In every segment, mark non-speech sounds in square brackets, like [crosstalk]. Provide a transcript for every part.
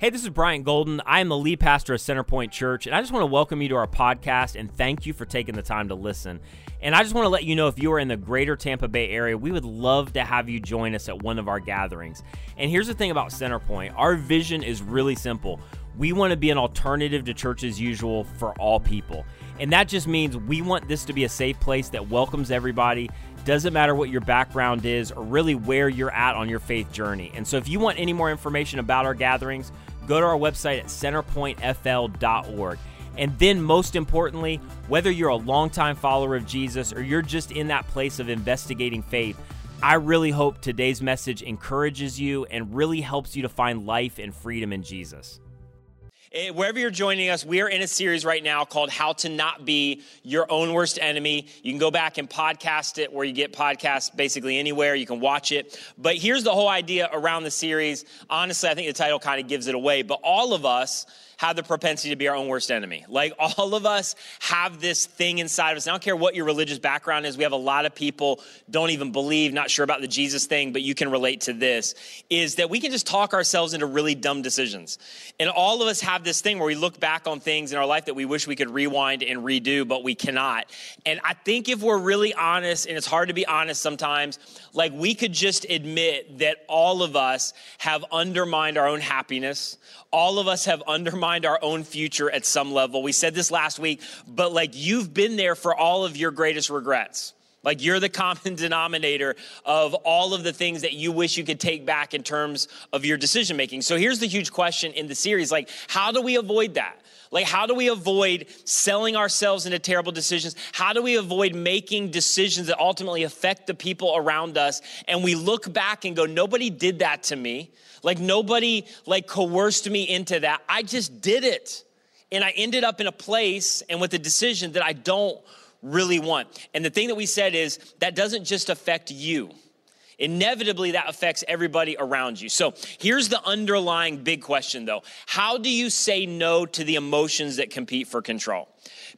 Hey, this is Brian Golden. I am the lead pastor of Centerpoint Church, and I just want to welcome you to our podcast and thank you for taking the time to listen. And I just want to let you know if you are in the greater Tampa Bay area, we would love to have you join us at one of our gatherings. And here's the thing about Centerpoint our vision is really simple. We want to be an alternative to church as usual for all people. And that just means we want this to be a safe place that welcomes everybody doesn't matter what your background is or really where you're at on your faith journey. And so, if you want any more information about our gatherings, go to our website at centerpointfl.org. And then, most importantly, whether you're a longtime follower of Jesus or you're just in that place of investigating faith, I really hope today's message encourages you and really helps you to find life and freedom in Jesus. Eh, wherever you're joining us, we are in a series right now called How to Not Be Your Own Worst Enemy. You can go back and podcast it where you get podcasts basically anywhere. You can watch it. But here's the whole idea around the series. Honestly, I think the title kind of gives it away. But all of us, have the propensity to be our own worst enemy. Like [laughs] all of us have this thing inside of us. I don't care what your religious background is. We have a lot of people don't even believe, not sure about the Jesus thing, but you can relate to this is that we can just talk ourselves into really dumb decisions. And all of us have this thing where we look back on things in our life that we wish we could rewind and redo, but we cannot. And I think if we're really honest, and it's hard to be honest sometimes, like we could just admit that all of us have undermined our own happiness. All of us have undermined our own future at some level. We said this last week, but like you've been there for all of your greatest regrets. Like you're the common [laughs] denominator of all of the things that you wish you could take back in terms of your decision making. So here's the huge question in the series like, how do we avoid that? Like, how do we avoid selling ourselves into terrible decisions? How do we avoid making decisions that ultimately affect the people around us? And we look back and go, nobody did that to me. Like, nobody like coerced me into that. I just did it. And I ended up in a place and with a decision that I don't really want. And the thing that we said is that doesn't just affect you inevitably that affects everybody around you. So here's the underlying big question though How do you say no to the emotions that compete for control?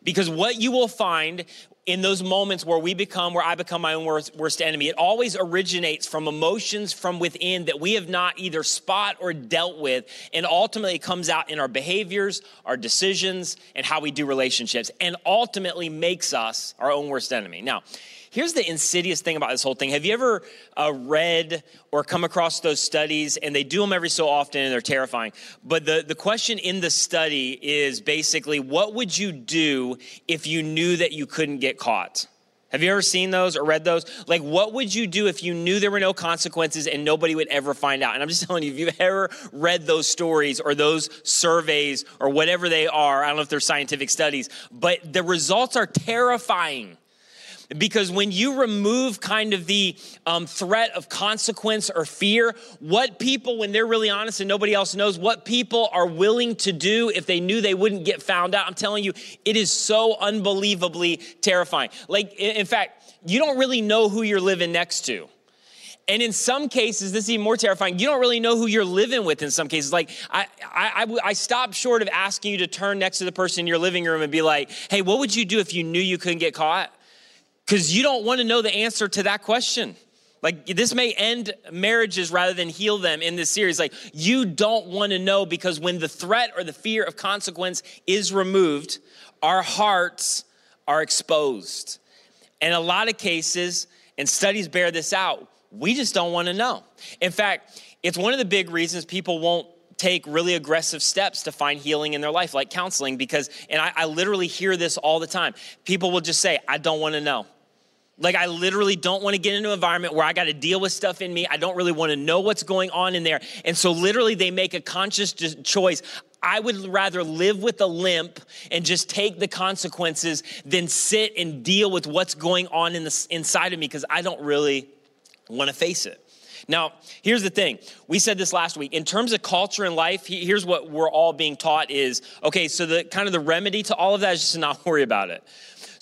Because what you will find in those moments where we become, where I become my own worst, worst, enemy, it always originates from emotions from within that we have not either spot or dealt with, and ultimately comes out in our behaviors, our decisions, and how we do relationships, and ultimately makes us our own worst enemy. Now, Here's the insidious thing about this whole thing. Have you ever uh, read or come across those studies? And they do them every so often and they're terrifying. But the, the question in the study is basically what would you do if you knew that you couldn't get caught? Have you ever seen those or read those? Like, what would you do if you knew there were no consequences and nobody would ever find out? And I'm just [laughs] telling you, if you've ever read those stories or those surveys or whatever they are, I don't know if they're scientific studies, but the results are terrifying. Because when you remove kind of the um, threat of consequence or fear, what people, when they're really honest and nobody else knows, what people are willing to do if they knew they wouldn't get found out, I'm telling you, it is so unbelievably terrifying. Like, in fact, you don't really know who you're living next to. And in some cases, this is even more terrifying. You don't really know who you're living with in some cases. Like, I, I, I, I stopped short of asking you to turn next to the person in your living room and be like, hey, what would you do if you knew you couldn't get caught? Because you don't want to know the answer to that question. Like, this may end marriages rather than heal them in this series. Like, you don't want to know because when the threat or the fear of consequence is removed, our hearts are exposed. And a lot of cases, and studies bear this out, we just don't want to know. In fact, it's one of the big reasons people won't take really aggressive steps to find healing in their life, like counseling, because, and I, I literally hear this all the time. People will just say, I don't want to know. Like, I literally don't want to get into an environment where I got to deal with stuff in me. I don't really want to know what's going on in there. And so, literally, they make a conscious choice. I would rather live with a limp and just take the consequences than sit and deal with what's going on in the, inside of me because I don't really want to face it. Now, here's the thing. We said this last week. In terms of culture and life, here's what we're all being taught is okay, so the kind of the remedy to all of that is just to not [laughs] worry about it.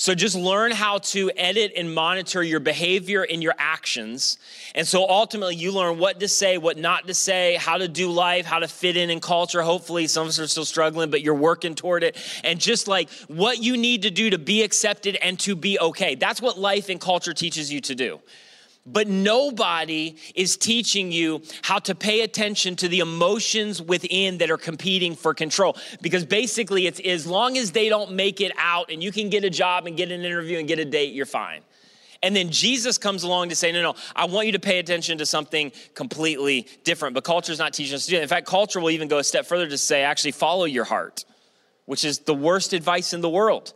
So just learn how to edit and monitor your behavior and your actions. And so ultimately, you learn what to say, what not to say, how to do life, how to fit in in culture. Hopefully, some of us are still struggling, but you're working toward it. And just like what you need to do to be accepted and to be okay. That's what life and culture teaches you to do. But nobody is teaching you how to pay attention to the emotions within that are competing for control. Because basically, it's as long as they don't make it out and you can get a job and get an interview and get a date, you're fine. And then Jesus comes along to say, no, no, I want you to pay attention to something completely different. But culture is not teaching us to do that. In fact, culture will even go a step further to say, actually, follow your heart, which is the worst advice in the world.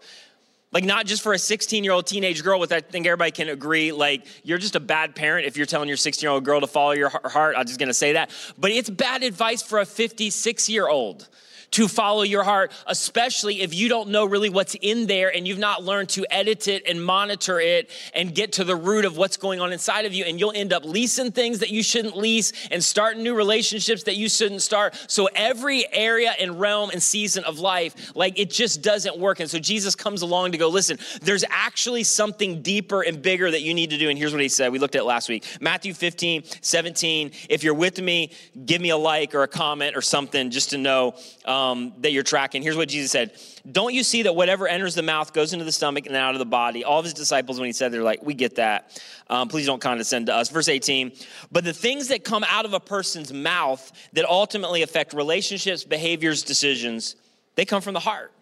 Like, not just for a 16 year old teenage girl, which I think everybody can agree, like, you're just a bad parent if you're telling your 16 year old girl to follow your heart. I'm just gonna say that. But it's bad advice for a 56 year old to follow your heart, especially if you don't know really what's in there and you've not learned to edit it and monitor it and get to the root of what's going on inside of you. And you'll end up leasing things that you shouldn't lease and starting new relationships that you shouldn't start. So every area and realm and season of life, like it just doesn't work. And so Jesus comes along to go, listen, there's actually something deeper and bigger that you need to do. And here's what he said. We looked at last week Matthew 15, 17. If you're with me, give me a like or a comment or something just to know. Um, um, that you're tracking. Here's what Jesus said Don't you see that whatever enters the mouth goes into the stomach and out of the body? All of his disciples, when he said, they're like, We get that. Um, please don't condescend to us. Verse 18, but the things that come out of a person's mouth that ultimately affect relationships, behaviors, decisions, they come from the heart.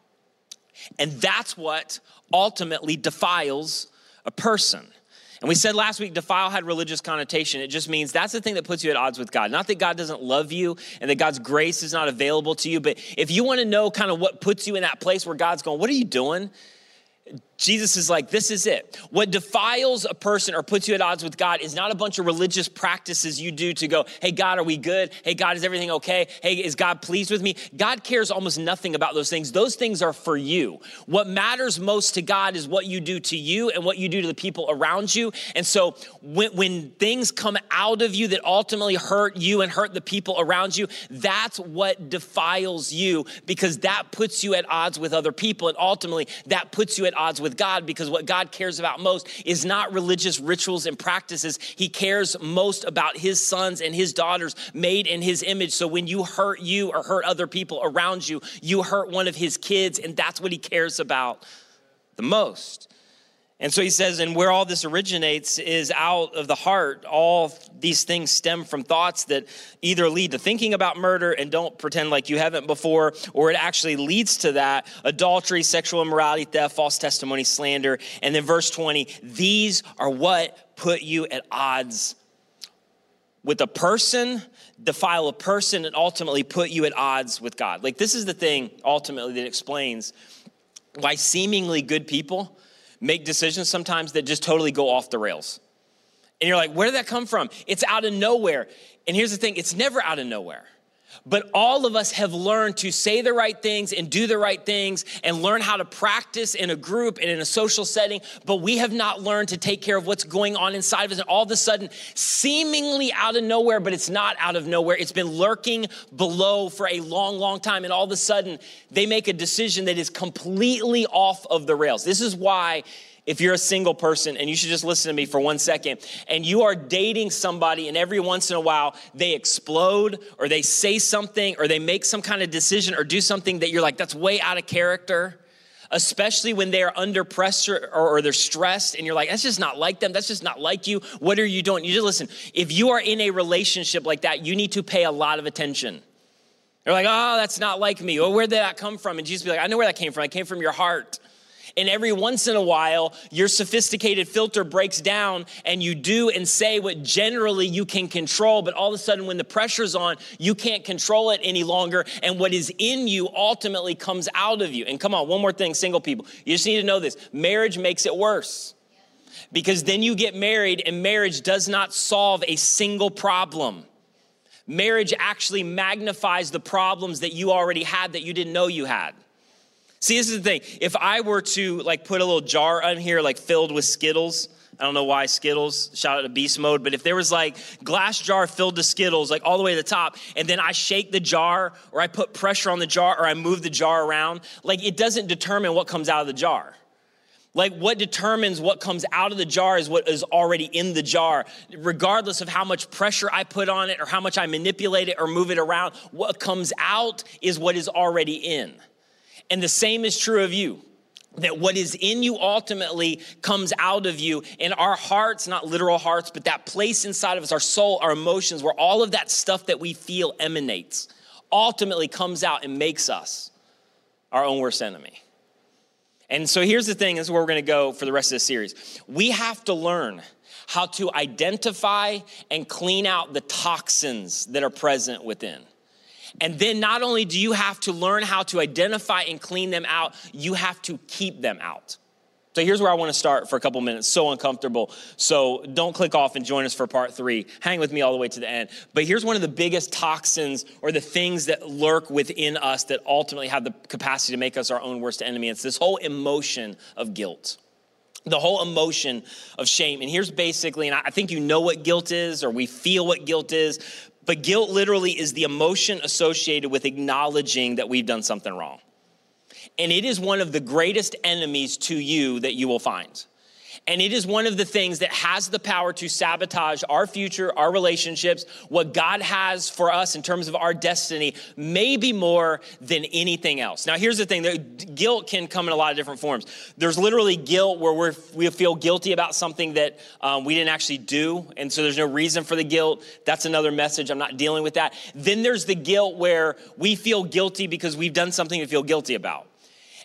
And that's what ultimately defiles a person. And we said last week, defile had religious connotation. It just means that's the thing that puts you at odds with God. Not that God doesn't love you and that God's grace is not available to you, but if you want to know kind of what puts you in that place where God's going, what are you doing? Jesus is like, this is it. What defiles a person or puts you at odds with God is not a bunch of religious practices you do to go, hey, God, are we good? Hey, God, is everything okay? Hey, is God pleased with me? God cares almost nothing about those things. Those things are for you. What matters most to God is what you do to you and what you do to the people around you. And so when, when things come out of you that ultimately hurt you and hurt the people around you, that's what defiles you because that puts you at odds with other people. And ultimately, that puts you at odds with God because what God cares about most is not religious rituals and practices. He cares most about his sons and his daughters made in his image. So when you hurt you or hurt other people around you, you hurt one of his kids, and that's what he cares about the most. And so he says, and where all this originates is out of the heart. All these things stem from thoughts that either lead to thinking about murder and don't pretend like you haven't before, or it actually leads to that adultery, sexual immorality, theft, false testimony, slander. And then verse 20, these are what put you at odds with a person, defile a person, and ultimately put you at odds with God. Like, this is the thing ultimately that explains why seemingly good people make decisions sometimes that just totally go off the rails. And you're like, where did that come from? It's out of nowhere. And here's the thing it's never out of nowhere. But all of us have learned to say the right things and do the right things and learn how to practice in a group and in a social setting. But we have not learned to take care of what's going on inside of us. And all of a sudden, seemingly out of nowhere, but it's not out of nowhere. It's been lurking below for a long, long time. And all of a sudden, they make a decision that is completely off of the rails. This is why if you're a single person and you should just listen to me for one second and you are dating somebody and every once in a while they explode or they say something or they make some kind of decision or do something that you're like that's way out of character especially when they are under pressure or, or, they're stressed and you're like that's just not like them. That's just not like you. What are you doing? You just listen. If you are in a relationship like that you need to pay a lot of attention. You're like oh that's not like me. Or where did that come from? And jesus be like i know where that came from. It came from your heart and every once in a while, your sophisticated filter breaks down and you do and say what generally you can control. But all of a sudden, when the pressure's on, you can't control it any longer. And what is in you ultimately comes out of you. And come on, one more thing, single people. You just need to know this marriage makes it worse. Because then you get married, and marriage does not solve a single problem. Marriage actually magnifies the problems that you already had that you didn't know you had. See, this is the thing. If I were to like put a little jar on here, like filled with Skittles, I don't know why Skittles, shout out to Beast Mode, but if there was like glass jar filled to Skittles, like all the way to the top, and then I shake the jar or I put pressure on the jar or I move the jar around, like it doesn't determine what comes out of the jar. Like what determines what comes out of the jar is what is already in the jar. Regardless of how much pressure I put on it or how much I manipulate it or move it around, what comes out is what is already in. And the same is true of you. that what is in you ultimately comes out of you. And our hearts not literal hearts but that place inside of us our soul our emotions where all of that stuff that we feel emanates ultimately comes out and makes us our own worst enemy. And so here's the thing this is where we're going to go for the rest of the series. We have to learn how to identify and clean out the toxins that are present within and then not only do you have to learn how to identify and clean them out, you have to keep them out. So here's where I want to start for a couple minutes. So uncomfortable. So don't click off and join us for part three. Hang with me all the way to the end. But here's one of the biggest toxins or the things that lurk within us that ultimately have the capacity to make us our own worst enemy. It's this whole emotion of guilt the whole emotion of shame. And here's basically, and I think you know what guilt is, or we feel what guilt is, but guilt literally is the emotion associated with acknowledging that we've done something wrong. And it is one of the greatest enemies to you that you will find. And it is one of the things that has the power to sabotage our future, our relationships, what God has for us in terms of our destiny, maybe more than anything else. Now, here's the thing guilt can come in a lot of different forms. There's literally guilt where we're, we feel guilty about something that um, we didn't actually do, and so there's no reason for the guilt. That's another message. I'm not dealing with that. Then there's the guilt where we feel guilty because we've done something to feel guilty about.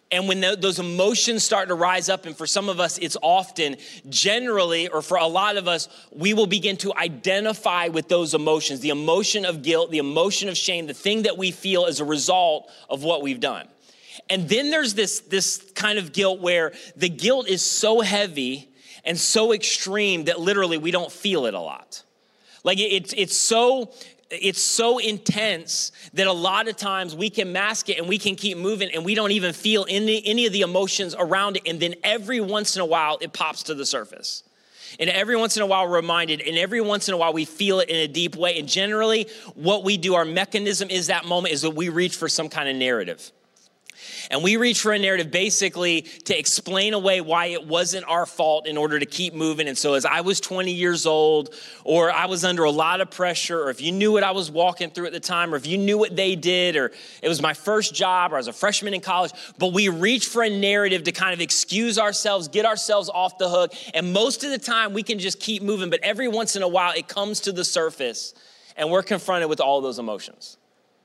And when those emotions start to rise up, and for some of us, it's often, generally, or for a lot of us, we will begin to identify with those emotions the emotion of guilt, the emotion of shame, the thing that we feel as a result of what we've done. And then there's this, this kind of guilt where the guilt is so heavy and so extreme that literally we don't feel it a lot. Like it's, it's so it's so intense that a lot of times we can mask it and we can keep moving and we don't even feel any, any of the emotions around it. And then every once in a while, it pops to the surface. And every once in a while, we're reminded, and every once in a while, we feel it in a deep way. And generally, what we do, our mechanism is that moment is that we reach for some kind of narrative. And we reach for a narrative basically to explain away why it wasn't our fault in order to keep moving. And so, as I was 20 years old, or I was under a lot of pressure, or if you knew what I was walking through at the time, or if you knew what they did, or it was my first job, or I was a freshman in college, but we reach for a narrative to kind of excuse ourselves, get ourselves off the hook. And most of the time, we can just keep moving. But every once in a while, it comes to the surface, and we're confronted with all those emotions.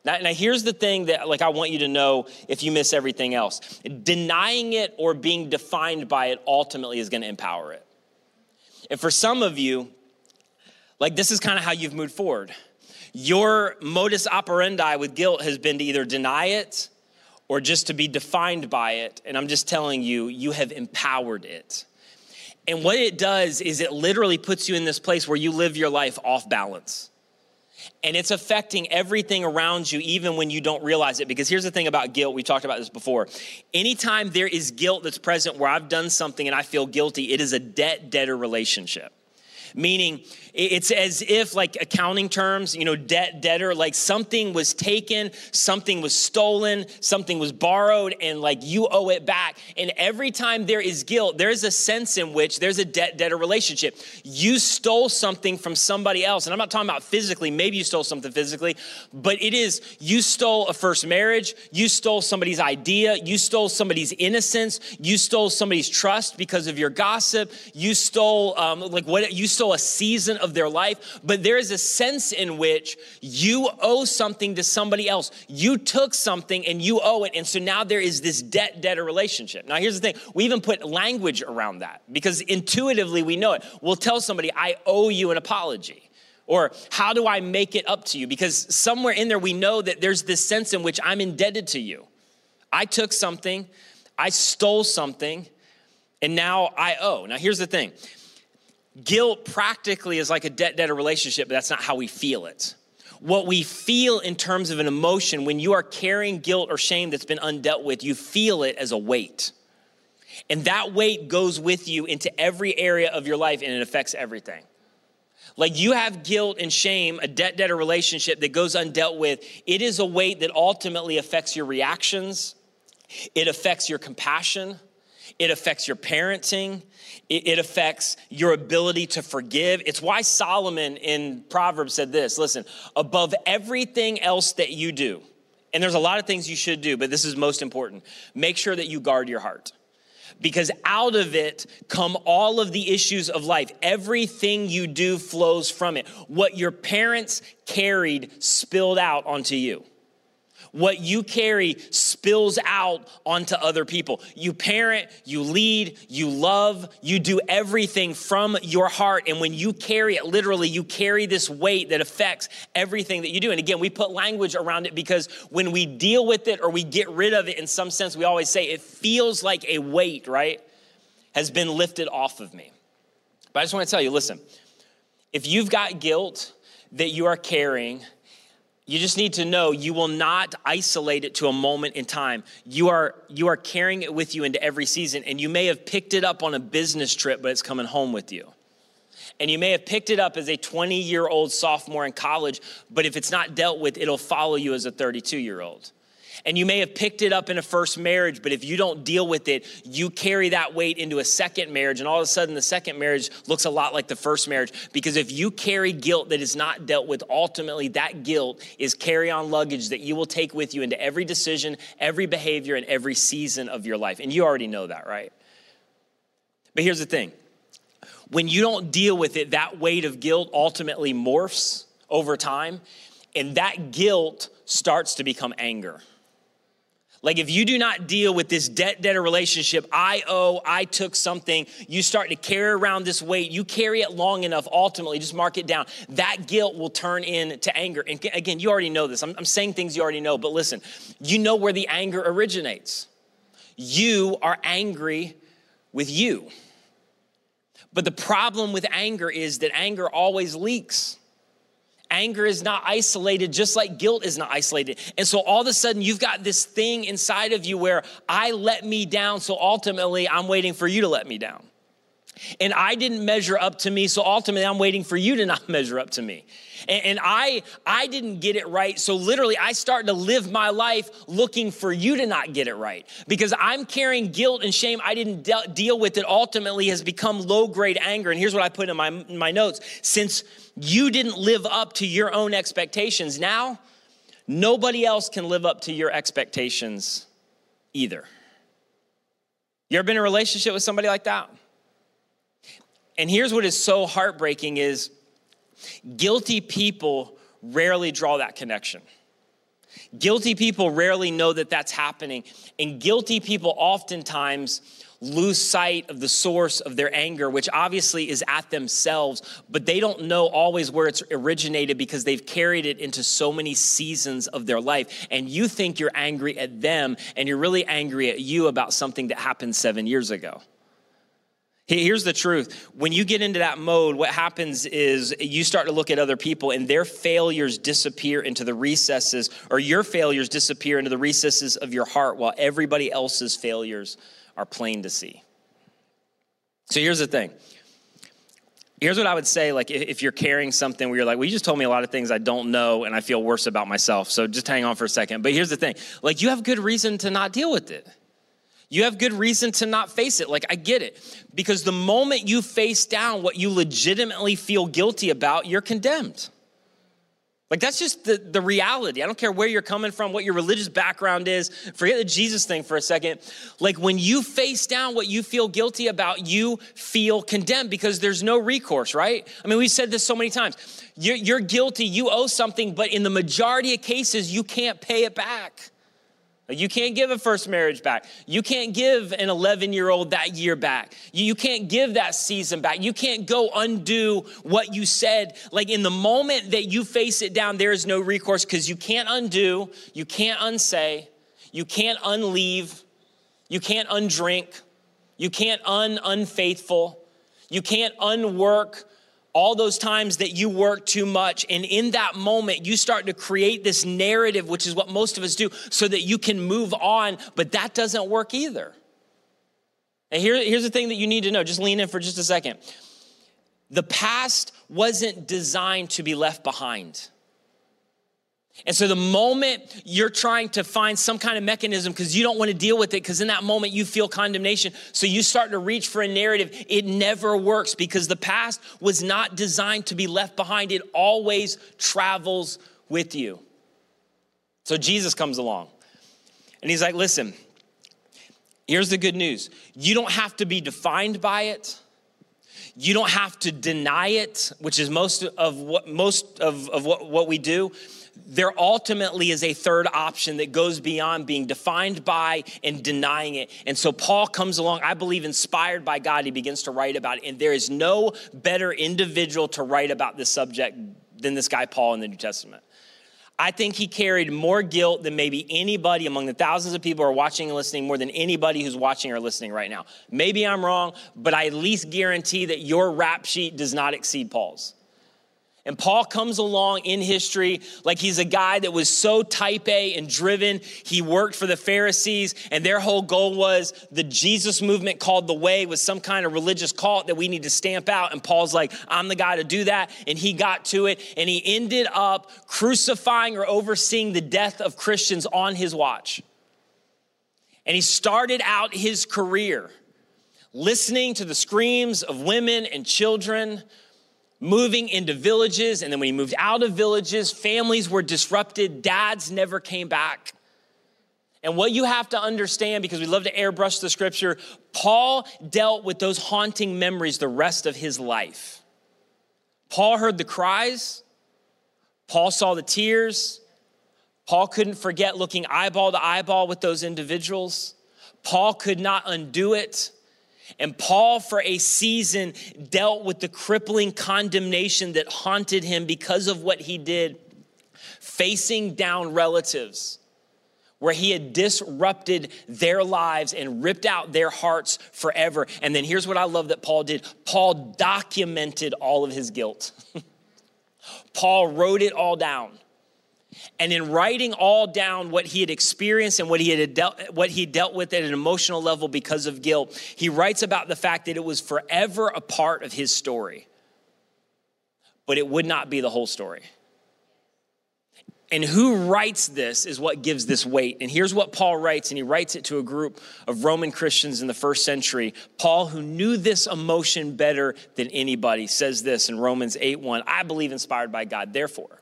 Now, now, here's the thing that like I want you to know if you miss everything else. Denying it or being defined by it ultimately is going to empower it. And for some of you, like this is kind of how you've moved forward. Your modus operandi with guilt has been to either deny it or just to be defined by it. And I'm just telling you, you have empowered it. And what it does is it literally puts you in this place where you live your life off balance and it's affecting everything around you even when you don't realize it. Because here's the thing about guilt we talked about this before. Anytime there is guilt that's present where i've done something and i feel guilty it is a debt debtor relationship. Meaning it's as if like accounting terms you know debt debtor like something was taken something was stolen something was borrowed and like you owe it back. And every time there is guilt there's a sense in which there's a debt debtor relationship. You stole something from somebody else and i'm not talking about physically maybe you stole something physically but it is you stole a first marriage you stole somebody's idea you stole somebody's innocence you stole somebody's trust because of your gossip you stole um, like what you stole a season of their life, but there is a sense in which you owe something to somebody else. You took something and you owe it. And so now there is this debt debtor relationship. Now, here's the thing we even put language around that because intuitively we know it. We'll tell somebody, I owe you an apology. Or how do I make it up to you? Because somewhere in there we know that there's this sense in which I'm indebted to you. I took something, I stole something, and now I owe. Now, here's the thing Guilt practically is like a debt debtor relationship, but that's not how we feel it. What we feel in terms of an emotion, when you are carrying guilt or shame that's been undealt with, you feel it as a weight. And that weight goes with you into every area of your life and it affects everything. Like you have guilt and shame, a debt debtor relationship that goes undealt with, it is a weight that ultimately affects your reactions, it affects your compassion, it affects your parenting, it, affects your ability to forgive. It's why Solomon in Proverbs said this listen, above everything else that you do, and there's a lot of things you should do, but this is most important make sure that you guard your heart. because out of it come all of the issues of life. Everything you do flows from it. What your parents carried spilled out onto you. What you carry spills out onto other people. You parent, you lead, you love, you do everything from your heart. And when you carry it, literally, you carry this weight that affects everything that you do. And again, we put language around it because when we deal with it or we get rid of it, in some sense, we always say it feels like a weight, right? Has been lifted off of me. But I just want to tell you listen, if you've got guilt that you are carrying, you just need to know you will not isolate it to a moment in time. You are you are carrying it with you into every season and you may have picked it up on a business trip but it's coming home with you. And you may have picked it up as a 20-year-old sophomore in college, but if it's not dealt with, it'll follow you as a 32-year-old. And you may have picked it up in a first marriage, but if you don't deal with it, you carry that weight into a second marriage. And all of a sudden, the second marriage looks a lot like the first marriage. Because if you carry guilt that is not dealt with, ultimately, that guilt is carry on luggage that you will take with you into every decision, every behavior, and every season of your life. And you already know that, right? But here's the thing when you don't deal with it, that weight of guilt ultimately morphs over time, and that guilt starts to become anger. Like if you do not deal with this debt debtor relationship, I owe, I took something, you start to carry around this weight, you carry it long enough, ultimately, just mark it down. That guilt will turn into anger. And again, you already know this. I'm, I'm saying things you already know, but listen, you know where the anger originates. You are angry with you. But the problem with anger is that anger always leaks. Anger is not isolated, just like guilt is not isolated. And so all of a sudden, you've got this thing inside of you where I let me down, so ultimately, I'm waiting for you to let me down. And I didn't measure up to me, so ultimately, I'm waiting for you to not [laughs] measure up to me. And, and I, I didn't get it right, so literally, I start to live my life looking for you to not get it right because I'm carrying guilt and shame I didn't de- deal with. It ultimately has become low grade anger. And here's what I put in my, in my notes: since you didn't live up to your own expectations. Now, nobody else can live up to your expectations either. You ever been in a relationship with somebody like that? And here's what is so heartbreaking is guilty people rarely draw that connection. Guilty people rarely know that that's happening. And guilty people oftentimes lose sight of the source of their anger, which obviously is at themselves, but they don't know always where it's originated because they've carried it into so many seasons of their life. And you think you're angry at them, and you're really angry at you about something that happened seven years ago. Here's the truth. When you get into that mode, what happens is you start to look at other people and their failures disappear into the recesses, or your failures disappear into the recesses of your heart while everybody else's failures are plain to see. So here's the thing. Here's what I would say like if you're carrying something where you're like, well, you just told me a lot of things I don't know and I feel worse about myself. So just hang on for a second. But here's the thing like, you have good reason to not deal with it. You have good reason to not face it. Like, I get it. Because the moment you face down what you legitimately feel guilty about, you're condemned. Like, that's just the, the reality. I don't care where you're coming from, what your religious background is. Forget the Jesus thing for a second. Like, when you face down what you feel guilty about, you feel condemned because there's no recourse, right? I mean, we've said this so many times. You're, you're guilty, you owe something, but in the majority of cases, you can't pay it back. You can't give a first marriage back. You can't give an 11 year old that year back. You can't give that season back. You can't go undo what you said. Like in the moment that you face it down, there is no recourse because you can't undo, you can't unsay, you can't unleave, you can't undrink, you can't un unfaithful, you can't unwork all those times that you work too much. And in that moment, you start to create this narrative, which is what most of us do, so that you can move on. But that doesn't work either. And here, here's the thing that you need to know just lean in for just a second. The past wasn't designed to be left behind. And so the moment you're trying to find some kind of mechanism because you don't want to deal with it, because in that moment you feel condemnation, so you start to reach for a narrative, it never works because the past was not designed to be left behind. It always travels with you. So Jesus comes along and he's like, listen, Here's the good news you don't have to be defined by it. You don't have to deny it, which is most of what most of, of what, what we do. There ultimately is a third option that goes beyond being defined by and denying it. And so Paul comes along, I believe, inspired by God, he begins to write about it. And there is no better individual to write about this subject than this guy, Paul, in the New Testament. I think he carried more guilt than maybe anybody among the thousands of people who are watching and listening, more than anybody who's watching or listening right now. Maybe I'm wrong, but I at least guarantee that your rap sheet does not exceed Paul's. And Paul comes along in history like he's a guy that was so type A and driven. He worked for the Pharisees, and their whole goal was the Jesus movement called the way was some kind of religious cult that we need to stamp out. And Paul's like, I'm the guy to do that. And he got to it, and he ended up crucifying or overseeing the death of Christians on his watch. And he started out his career listening to the screams of women and children moving into villages. And then when he moved out of villages, families were disrupted, dads never came back. And what you have to understand, because we love to airbrush the scripture, Paul dealt with those haunting memories the rest of his life. Paul heard the cries, Paul saw the tears. Paul couldn't forget looking eyeball to eyeball with those individuals. Paul could not undo it. And Paul, for a season, dealt with the crippling condemnation that haunted him because of what he did, facing down relatives where he had disrupted their lives and ripped out their hearts forever. And then here's what I love that Paul did Paul documented all of his guilt. [laughs] Paul wrote it all down. And in writing all down what he had experienced and what he had dealt, what he dealt with at an emotional level because of guilt, he writes about the fact that it was forever a part of his story. But it would not be the whole story. And who writes this is what gives this weight. And here's what Paul writes, and he writes it to a group of Roman Christians in the first century. Paul, who knew this emotion better than anybody, says this in Romans 8 1 I believe inspired by God. Therefore,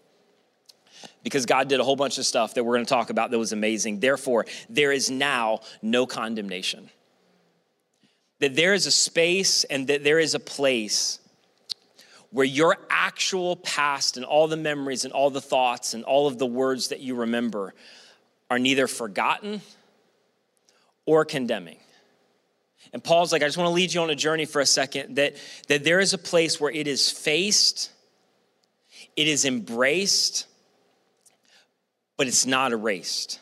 because God did a whole bunch of stuff that we're going to talk about that was amazing. Therefore, there is now no condemnation. That there is a space and that there is a place where your actual past and all the memories and all the thoughts and all of the words that you remember are neither forgotten or condemning. And Paul's like, I just want to lead you on a journey for a second that, that there is a place where it is faced, it is embraced, but it's not erased.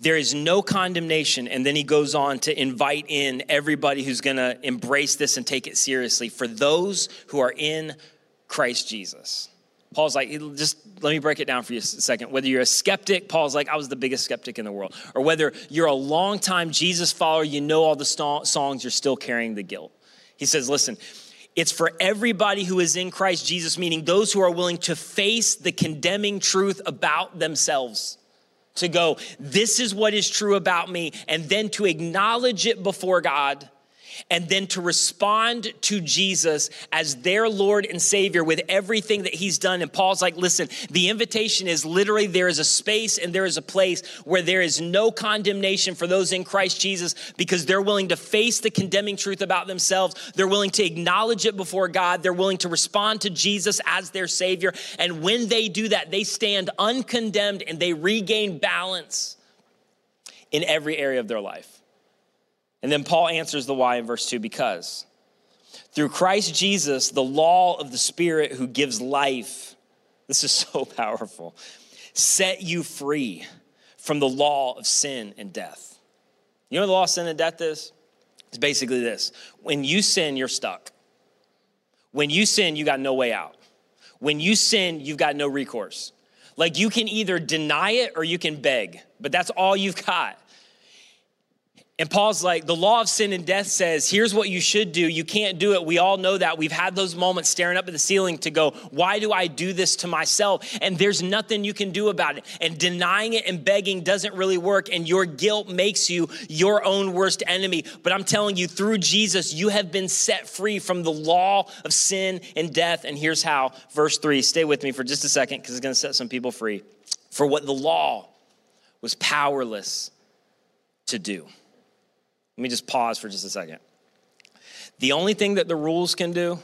There is no condemnation. And then he goes on to invite in everybody who's going to embrace this and take it seriously for those who are in Christ Jesus. Paul's like, just let me break it down for you a second. Whether you're a skeptic, Paul's like, I was the biggest skeptic in the world. Or whether you're a long-time Jesus follower, you know all the songs, you're still carrying the guilt. He says, listen, it's for everybody who is in Christ Jesus, meaning those who are willing to face the condemning truth about themselves. To go, this is what is true about me, and then to acknowledge it before God and then to respond to Jesus as their Lord and Savior with everything that He's done. And Paul's like, listen, the invitation is literally there is a space and there is a place where there is no condemnation for those in Christ Jesus because they're willing to face the condemning truth about themselves. They're willing to acknowledge it before God. They're willing to respond to Jesus as their Savior. And when they do that, they stand uncondemned and they regain balance in every area of their life. And then Paul answers the why in verse 2 because through Christ Jesus, the law of the Spirit who gives life, this is [laughs] so powerful, set you free from the law of sin and death. You know what the law of sin and death is? It's basically this when you sin, you're stuck. When you sin, you got no way out. When you sin, you've got no recourse. Like you can either deny it or you can beg, but that's all you've got. And Paul's like, the law of sin and death says, here's what you should do. You can't do it. We all know that. We've had those moments staring up at the ceiling to go, why do I do this to myself? And there's nothing you can do about it. And denying it and begging doesn't really work. And your guilt makes you your own worst enemy. But I'm telling you, through Jesus, you have been set free from the law of sin and death. And here's how. Verse three, stay with me for just a second because it's going to set some people free. For what the law was powerless to do Let me just pause for just a second. The only thing that the rules can do,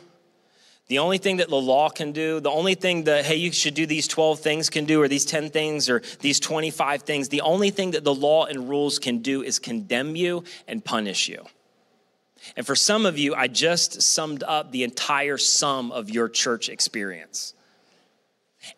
the only thing that the law can do, the only thing that, hey, you should do these 12 things can do, or these 10 things, or these 25 things, the only thing that the law and rules can do is condemn you and punish you. And for some of you, I just summed up the entire sum of your church experience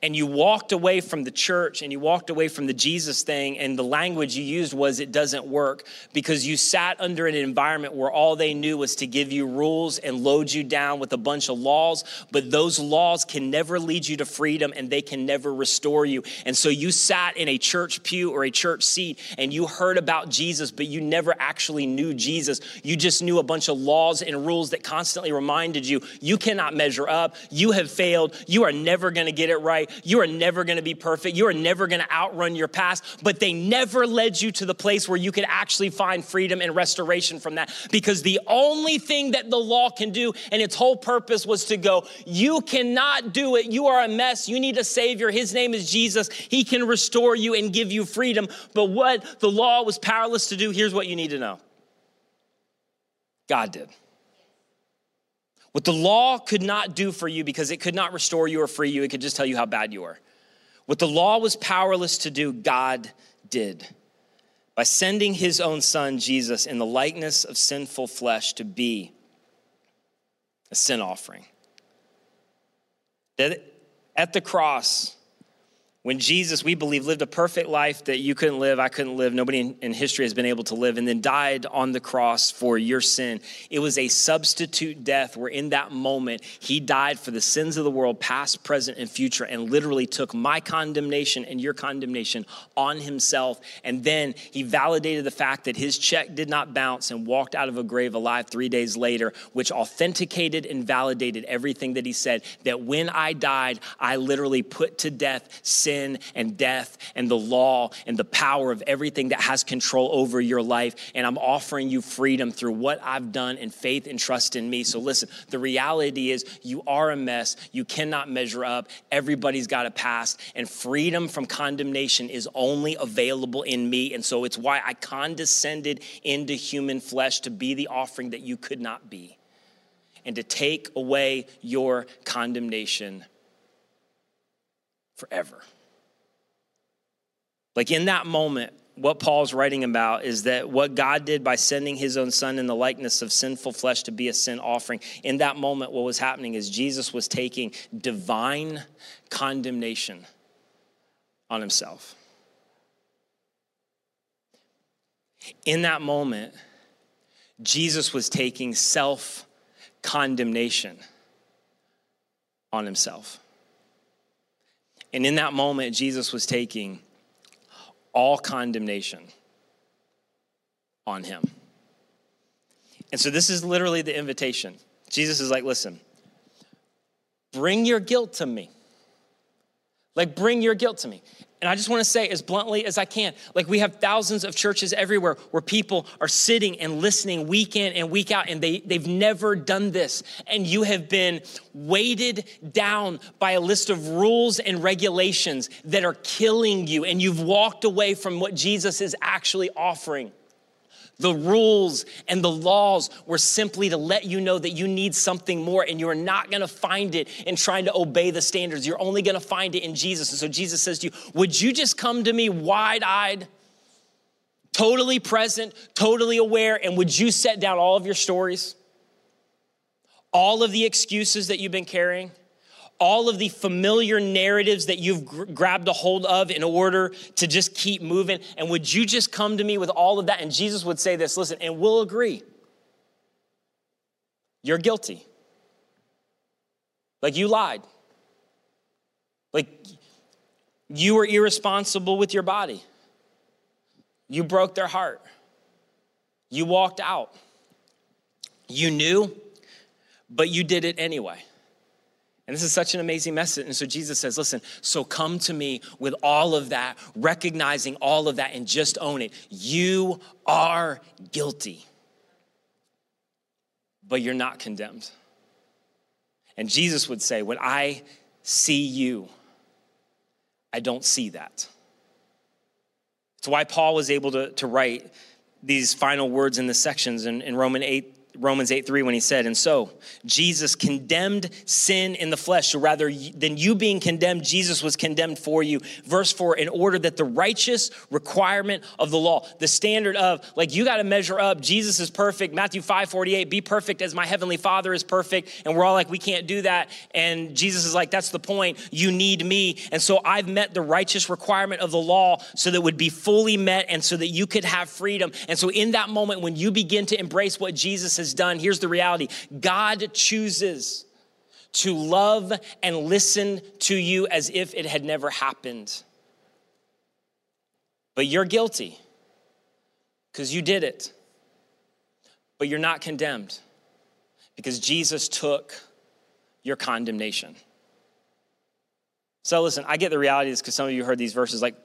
and you walked away from the church and you walked away from the Jesus thing, and the language you used was it doesn't work because you sat under an environment where all they knew was to give you rules and load you down with a bunch of laws, but those laws can never lead you to freedom and they can never restore you. And so you sat in a church pew or a church seat and you heard about Jesus, but you never actually knew Jesus. You just knew a bunch of laws and rules that constantly reminded you you cannot measure up, you have failed, you are never gonna get it right right. You are never going to be perfect. You are never going to outrun your past, but they never led you to the place where you could actually find freedom and restoration from that. Because the only thing that the law can do, and its whole purpose was to go, you cannot do it. You are a mess. You need a savior. His name is Jesus. He can restore you and give you freedom. But what the law was powerless to do, here's what you need to know God did. What the law could not do for you because it could not restore you or free you, it could just tell you how bad you are. What the law was powerless to do, God did by sending his own son, Jesus, in the likeness of sinful flesh to be a sin offering. That at the cross, when Jesus, we believe, lived a perfect life that you couldn't live, I couldn't live, nobody in, in, history has been able to live, and then died on the cross for your sin. It was a substitute death where in that moment, he died for the sins of the world, past, present, and future, and literally took my condemnation and your condemnation on himself. And then he validated the fact that his check did not bounce and walked out of a grave alive three days later, which authenticated and validated everything that he said that when I died, I literally put to death sin sin and death and the law and the power of everything that has control over your life. And I'm offering you freedom through what I've done and faith and trust in me. So listen, the reality is you are a mess. You cannot measure up. Everybody's got a past. And freedom from condemnation is only available in me. And so it's why I condescended into human flesh to be the offering that you could not be and to take away your condemnation forever. Like in that moment, what Paul's writing about is that what God did by sending his own son in the likeness of sinful flesh to be a sin offering, in that moment, what was happening is Jesus was taking divine condemnation on himself. In that moment, Jesus was taking self condemnation on himself. And in that moment, Jesus was taking all condemnation on him. And so this is literally the invitation. Jesus is like, listen, bring your guilt to me. Like, bring your guilt to me. And I just want to say as bluntly as I can, like we have thousands of churches everywhere where people are sitting and listening week in and week out, and they, they've never done this. And you have been weighted down by a list of rules and regulations that are killing you, and you've walked away from what Jesus is actually offering. The rules and the laws were simply to let you know that you need something more and you're not gonna find it in trying to obey the standards. You're only gonna find it in Jesus. And so Jesus says to you, Would you just come to me wide eyed, totally present, totally aware, and would you set down all of your stories? All of the excuses that you've been carrying? All of the familiar narratives that you've gr- grabbed a hold of in order to just keep moving? And would you just come to me with all of that? And Jesus would say this listen, and we'll agree. You're guilty. Like you lied. Like you were irresponsible with your body. You broke their heart. You walked out. You knew, but you did it anyway. And this is such an amazing message. And so Jesus says, listen, so come to me with all of that, recognizing all of that, and just own it. You are guilty, but you're not condemned. And Jesus would say, when I see you, I don't see that. It's why Paul was able to, to write these final words in the sections in, in Roman 8, Romans 8 3 when he said, And so Jesus condemned sin in the flesh. So rather than you being condemned, Jesus was condemned for you. Verse 4 in order that the righteous requirement of the law, the standard of, like, you got to measure up. Jesus is perfect. Matthew 5 48, be perfect as my heavenly Father is perfect. And we're all like, we can't do that. And Jesus is like, that's the point. You need me. And so I've met the righteous requirement of the law so that would be fully met and so that you could have freedom. And so in that moment, when you begin to embrace what Jesus has has done, here's the reality God chooses to love and listen to you as if it had never happened. But you're guilty because you did it. But you're not condemned because Jesus took your condemnation. So listen, I get the reality is because some of you heard these verses like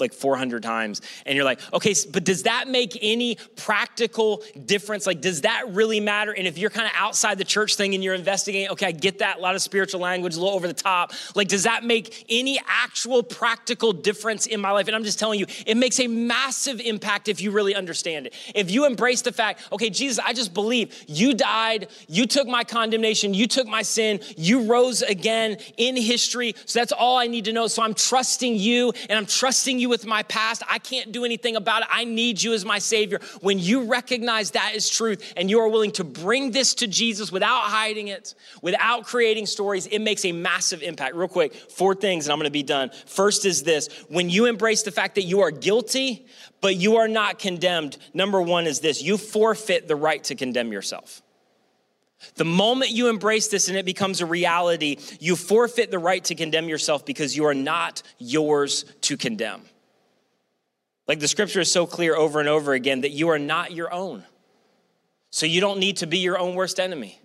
like 400 times and you're like okay but does that make any practical difference? Like does that really matter? And if you're kind of outside the church thing and you're investigating okay i get that a lot of spiritual language a little over the top like does that make any actual practical difference in my life? And i'm just telling you it makes a massive impact if you really understand it. If you embrace the fact okay jesus i just believe you died you took my condemnation you took my sin you rose again in history so that's all i need to know so i'm trusting you and i'm trusting trusting you with my past. I can't do anything about it. I need you as my Savior. When you recognize that is truth and you are willing to bring this to Jesus without hiding it, without creating stories, it makes a massive impact. Real quick, four things, and I'm gonna be done. First is this when you embrace the fact that you are guilty, but you are not condemned, number one is this you forfeit the right to condemn yourself. The moment you embrace this and it becomes a reality, you forfeit the right to condemn yourself because you are not yours to condemn. Like the scripture is so clear over and over again that you are not your own. So you don't need to be your own worst enemy.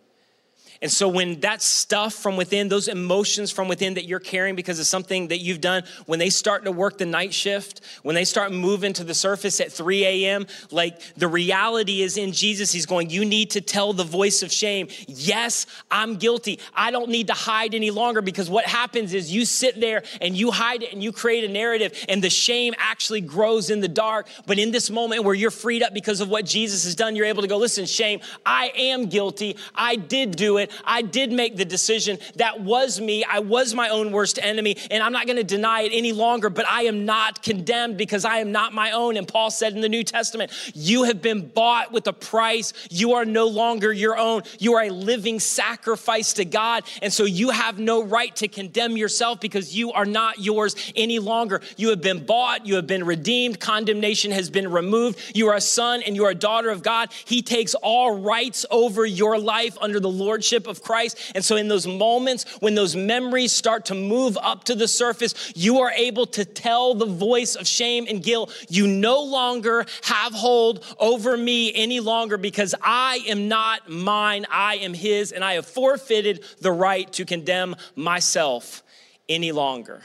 And so when that stuff from within, those emotions from within that you're carrying because of something that you've done, when they start to work the night shift, when they start moving to the surface at 3 a.m., like the reality is in Jesus, He's going, You need to tell the voice of shame, Yes, I'm guilty. I don't need to hide any longer because what happens is you sit there and you hide it and you create a narrative, and the shame actually grows in the dark. But in this moment where you're freed up because of what Jesus has done, you're able to go, Listen, shame, I am guilty. I did do it. I did make the decision. That was me. I was my own worst enemy, and I'm not going to deny it any longer, but I am not condemned because I am not my own. And Paul said in the New Testament, You have been bought with a price. You are no longer your own. You are a living sacrifice to God. And so you have no right to condemn yourself because you are not yours any longer. You have been bought, you have been redeemed, condemnation has been removed. You are a son and you are a daughter of God. He takes all rights over your life under the lordship lordship of Christ. And so, in those moments when those memories start to move up to the surface, you are able to tell the voice of shame and guilt, you no longer have hold over me any longer because I am not mine, I am His, and I have forfeited the right to condemn myself any longer.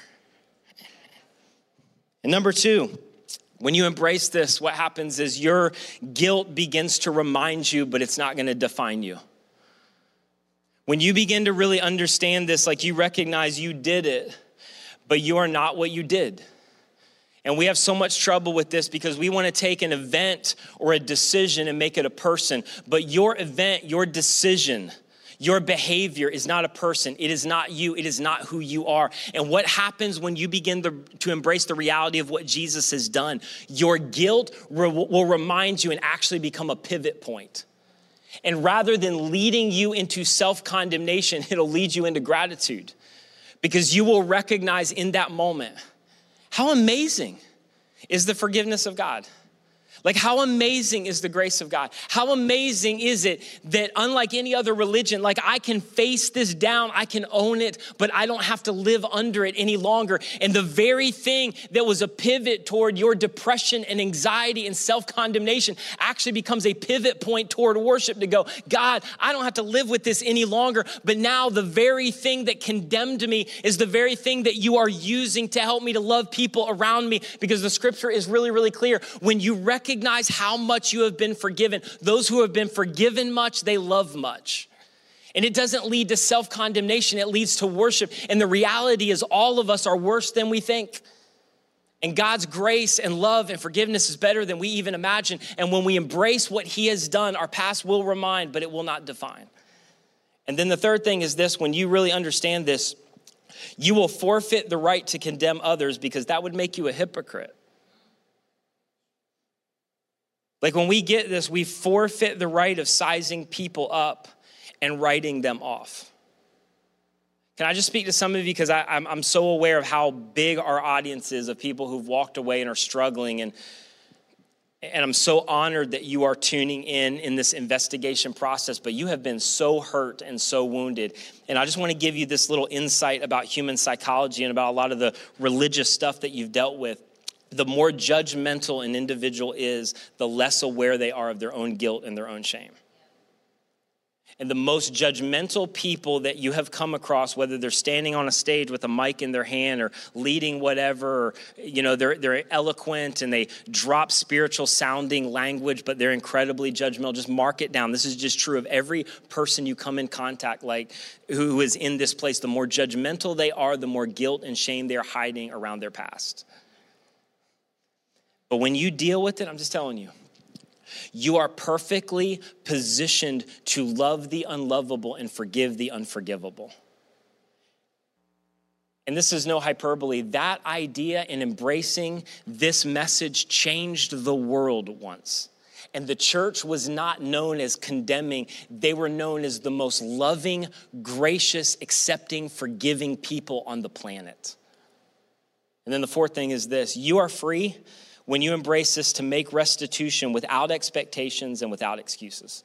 And number two, when you embrace this, what happens is your guilt begins to remind you, but it's not going to define you. When you begin to really understand this, like you recognize you did it, but you are not what you did. And we have so much trouble with this because we want to take an event or a decision and make it a person. But your event, your decision, your behavior is not a person. It is not you. It is not who you are. And what happens when you begin to, embrace the reality of what Jesus has done? Your guilt re- will remind you and actually become a pivot point. And rather than leading you into self condemnation, [laughs] it'll lead you into gratitude because you will recognize in that moment how amazing is the forgiveness of God. Like, how amazing is the grace of God? How amazing is it that, unlike any other religion, like I can face this down, I can own it, but I don't have to live under it any longer. And the very thing that was a pivot toward your depression and anxiety and self condemnation actually becomes a pivot point toward worship to go, God, I don't have to live with this any longer, but now the very thing that condemned me is the very thing that you are using to help me to love people around me because the scripture is really, really clear. When you recognize recognize how much you have been forgiven. Those who have been forgiven much, they love much. And it doesn't lead to self condemnation, it leads to worship. And the reality is, all of us are worse than we think. And God's grace and love and forgiveness is better than we even imagine. And when we embrace what He has done, our past will remind, but it will not define. And then the third thing is this when you really understand this, you will forfeit the right to condemn others because that would make you a hypocrite. Like when we get this, we forfeit the right of sizing people up and writing them off. Can I just speak to some of you because I'm, I'm so aware of how big our audience is of people who've walked away and are struggling and and I'm so honored that you are tuning in in this investigation process, but you have been so hurt and so wounded. And I just want to give you this little insight about human psychology and about a lot of the religious stuff that you've dealt with. The more judgmental an individual is, the less aware they are of their own guilt and their own shame and the most judgmental people that you have come across, whether they're standing on a stage with a mic in their hand or leading whatever, or, you know, they're, they're eloquent and they drop spiritual sounding language, but they're incredibly judgmental. Just mark it down. This is just true of every person you come in contact like who is in this place. The more judgmental they are, the more guilt and shame they're hiding around their past. But when you deal with it, I'm just telling you, you are perfectly positioned to love the unlovable and forgive the unforgivable. And this is no hyperbole. That idea in embracing this message changed the world once. And the church was not known as condemning, they were known as the most loving, gracious, accepting, forgiving people on the planet. And then the fourth thing is this you are free when you embrace this to make restitution without expectations and without excuses.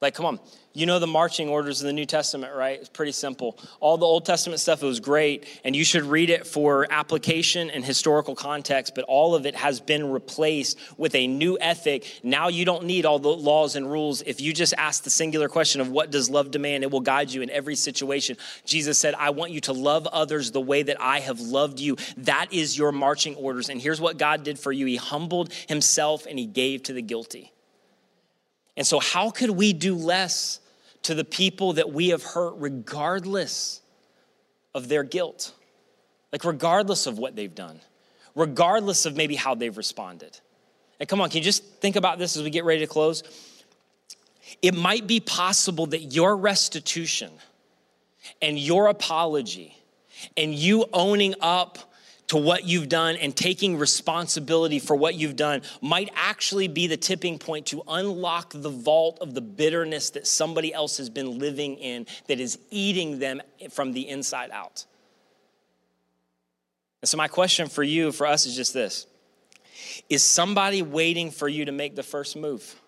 Like, come on, you know the marching orders of the New Testament, right? It's pretty simple. All the Old Testament stuff, was great, and you should read it for application and historical context, but all of it has been replaced with a new ethic. Now you don't need all the laws and rules. If you just ask the singular question of what does love demand, it will guide you in every situation. Jesus said, I want you to love others the way that I have loved you. That is your marching orders. And here's what God did for you He humbled Himself and He gave to the guilty. And so, how could we do less to the people that we have hurt, regardless of their guilt? Like, regardless of what they've done, regardless of maybe how they've responded. And come on, can you just think about this as we get ready to close? It might be possible that your restitution and your apology and you owning up to what you've done and taking responsibility for what you've done might actually be the tipping point to unlock the vault of the bitterness that somebody else has been living in that is eating them from the inside out. And so, my question for you, for us, is just this Is somebody waiting for you to make the first move?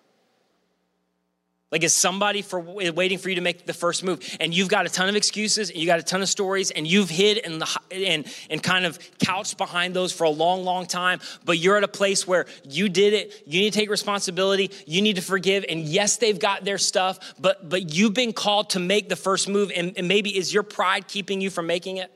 Like, is somebody for waiting for you to make the first move? And you've got a ton of excuses, and you got a ton of stories, and you've hid and, and, and kind of couched behind those for a long, long time. But you're at a place where you did it. You need to take responsibility. You need to forgive. And yes, they've got their stuff, but but you've been called to make the first move. And, and maybe is your pride keeping you from making it?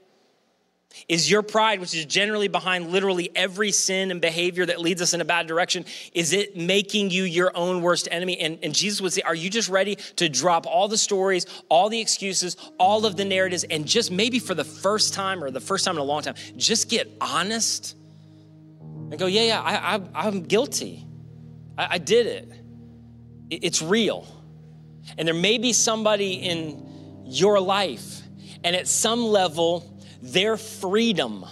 Is your pride, which is generally behind literally every sin and behavior that leads us in a bad direction, is it making you your own worst enemy? And, and Jesus would say, Are you just ready to drop all the stories, all the excuses, all of the narratives, and just maybe for the first time or the first time in a long time, just get honest and go, Yeah, yeah, I, am guilty. I, I did it. it. It's real. And there may be somebody in your life, and at some level, their freedom,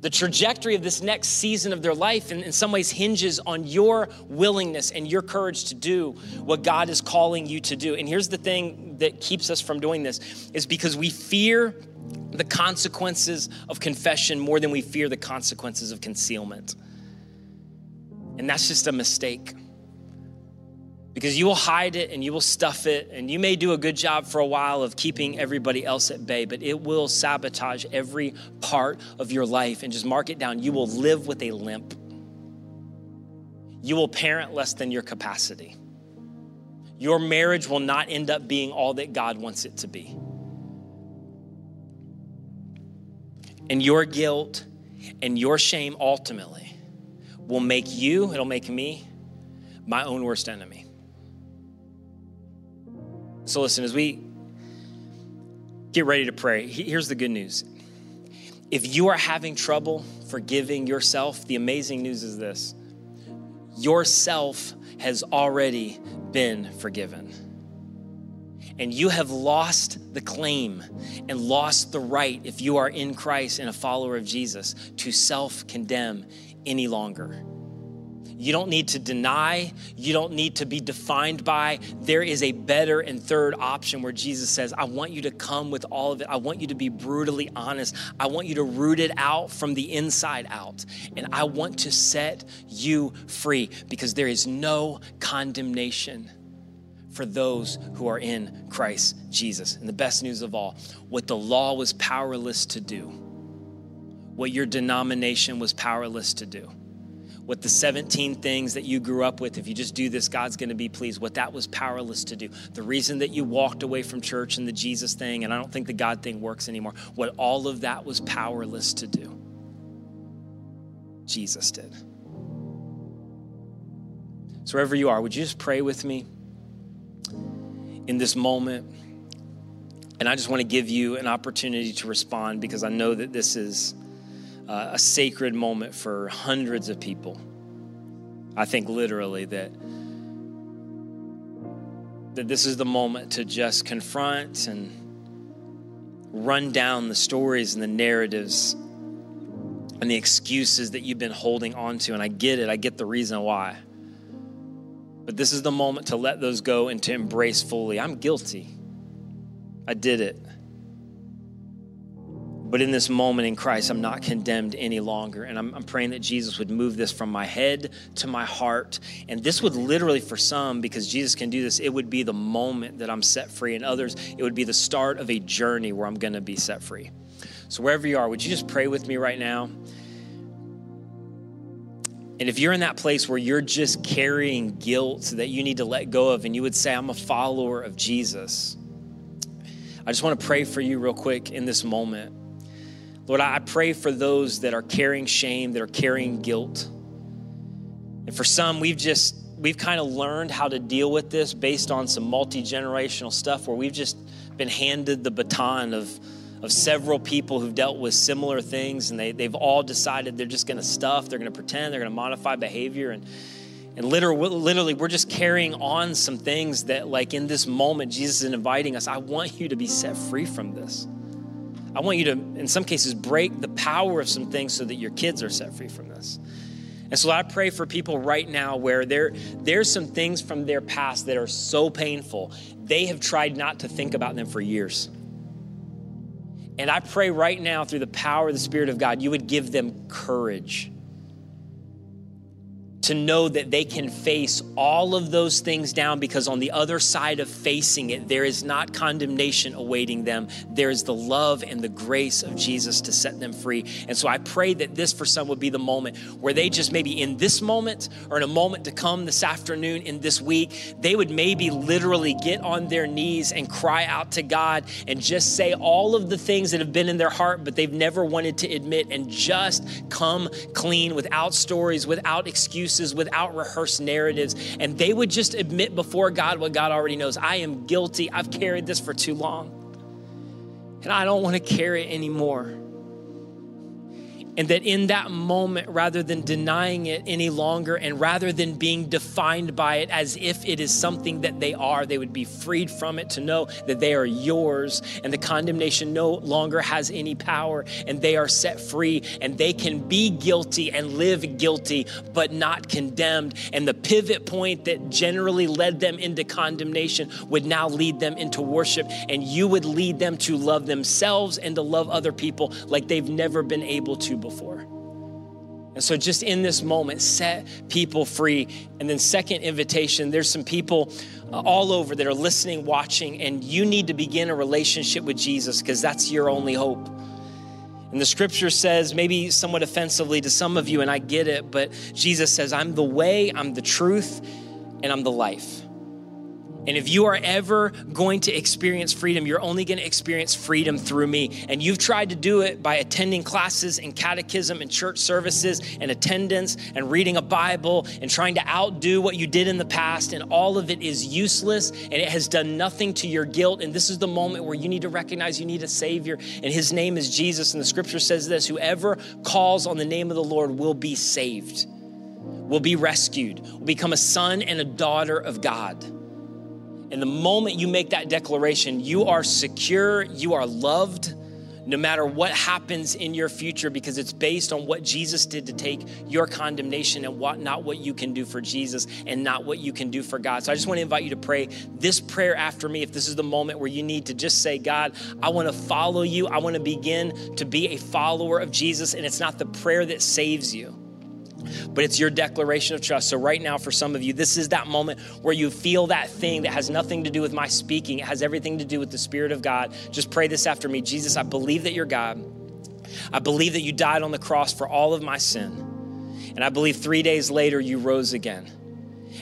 the trajectory of this next season of their life, in, in some ways hinges on your willingness and your courage to do what God is calling you to do. And here's the thing that keeps us from doing this is because we fear the consequences of confession more than we fear the consequences of concealment. And that's just a mistake because you will hide it and you will stuff it, and you may do a good job for a while of keeping everybody else at bay, but it will sabotage every part of your life. And just mark it down you will live with a limp, you will parent less than your capacity. Your marriage will not end up being all that God wants it to be. And your guilt and your shame ultimately will make you, it'll make me, my own worst enemy. So, listen, as we get ready to pray, here's the good news. If you are having trouble forgiving yourself, the amazing news is this yourself has already been forgiven. And you have lost the claim and lost the right, if you are in Christ and a follower of Jesus, to self condemn any longer. You don't need to deny. You don't need to be defined by. There is a better and third option where Jesus says, I want you to come with all of it. I want you to be brutally honest. I want you to root it out from the inside out. And I want to set you free because there is no condemnation for those who are in Christ Jesus. And the best news of all, what the law was powerless to do, what your denomination was powerless to do what the 17 things that you grew up with, if you just do this, God's going to be pleased, what that was powerless to do. The reason that you walked away from church and the Jesus thing, and I don't think the God thing works anymore, what all of that was powerless to do, Jesus did. So, wherever you are, would you just pray with me in this moment? And I just want to give you an opportunity to respond because I know that this is uh, a sacred moment for hundreds of people. I think literally that that this is the moment to just confront and run down the stories and the narratives and the excuses that you've been holding on to. And I get it, I get the reason why. But this is the moment to let those go and to embrace fully. I'm guilty. I did it. But in this moment in Christ, I'm not condemned any longer. And I'm, I'm, praying that Jesus would move this from my head to my heart. And this would literally, for some, because Jesus can do this, it would be the moment that I'm set free. And others, it would be the start of a journey where I'm going to be set free. So, wherever you are, would you just pray with me right now? And if you're in that place where you're just carrying guilt that you need to let go of, and you would say, I'm a follower of Jesus, I just want to pray for you real quick in this moment. Lord, I pray for those that are carrying shame, that are carrying guilt. And for some, we've just, we've kind of learned how to deal with this based on some multi generational stuff where we've just been handed the baton of, of several people who've dealt with similar things and they, they've all decided they're just going to stuff, they're going to pretend, they're going to modify behavior. And, and literally, literally, we're just carrying on some things that, like in this moment, Jesus is inviting us. I want you to be set free from this. I want you to, in some cases, break the power of some things so that your kids are set free from this. And so I pray for people right now where there, there's some things from their past that are so painful, they have tried not to think about them for years. And I pray right now through the power of the Spirit of God, you would give them courage to know that they can face all of those things down because on the other side of facing it, there is not condemnation awaiting them. There is the love and the grace of Jesus to set them free. And so I pray that this for some would be the moment where they just maybe in this moment or in a moment to come this afternoon, in this week, they would maybe literally get on their knees and cry out to God and just say all of the things that have been in their heart, but they've never wanted to admit and just come clean without stories, without excuses excuses, without rehearsed narratives. And they would just admit before God what God already knows I am guilty. I've carried this for too long. And I don't want to carry it anymore. And that in that moment, rather than denying it any longer and rather than being defined by it as if it is something that they are, they would be freed from it to know that they are yours and the condemnation no longer has any power and they are set free and they can be guilty and live guilty but not condemned. And the pivot point that generally led them into condemnation would now lead them into worship and you would lead them to love themselves and to love other people like they've never been able to before. And so, just in this moment, set people free. And then, second invitation there's some people uh, all over that are listening, watching, and you need to begin a relationship with Jesus because that's your only hope. And the scripture says, maybe somewhat offensively to some of you, and I get it, but Jesus says, I'm the way, I'm the truth, and I'm the life. And if you are ever going to experience freedom, you're only going to experience freedom through me. And you've tried to do it by attending classes and catechism and church services and attendance and reading a Bible and trying to outdo what you did in the past. And all of it is useless and it has done nothing to your guilt. And this is the moment where you need to recognize you need a Savior. And His name is Jesus. And the scripture says this whoever calls on the name of the Lord will be saved, will be rescued, will become a son and a daughter of God. And the moment you make that declaration, you are secure, you are loved, no matter what happens in your future, because it's based on what Jesus did to take your condemnation and what not what you can do for Jesus and not what you can do for God. So I just want to invite you to pray this prayer after me. If this is the moment where you need to just say, God, I want to follow you, I want to begin to be a follower of Jesus, and it's not the prayer that saves you but it's your declaration of trust. So, right now, for some of you, this is that moment where you feel that thing that has nothing to do with my speaking, it has everything to do with the Spirit of God. Just pray this after me Jesus, I believe that you're God. I believe that you died on the cross for all of my sin. And I believe three days later you rose again.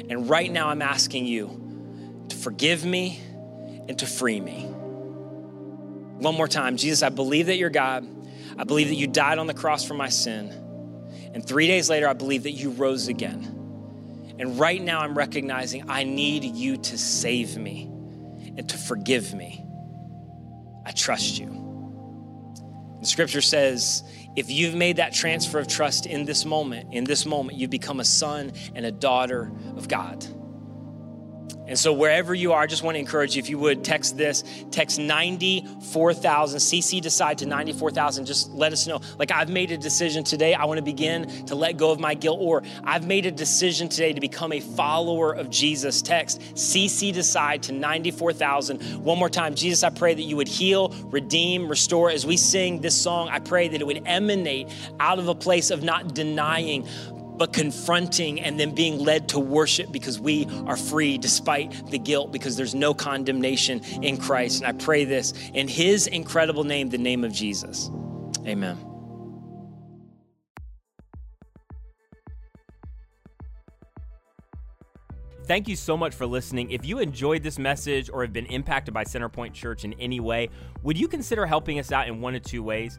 And right now, I'm asking you to forgive me and to free me. One more time, Jesus, I believe that you're God. I believe that you died on the cross for my sin. And three days later, I believe that you rose again. And right now, I'm recognizing I need you to save me and to forgive me. I trust you. The scripture says, if you've made that transfer of trust in this moment, in this moment, you become a son and a daughter of God. And so, wherever you are, I just want to encourage you, if you would text this, text 94,000, CC decide to 94,000. Just let us know. Like, I've made a decision today. I want to begin to let go of my guilt, or I've made a decision today to become a follower of Jesus. Text CC decide to 94,000. One more time. Jesus, I pray that you would heal, redeem, restore. As we sing this song, I pray that it would emanate out of a place of not denying, but confronting and then being led to worship because we are free despite the guilt because there's no condemnation in Christ. And I pray this in his incredible name, the name of Jesus. Amen. Thank you so much for listening. If you enjoyed this message or have been impacted by Centerpoint Church in any way, would you consider helping us out in one of two ways?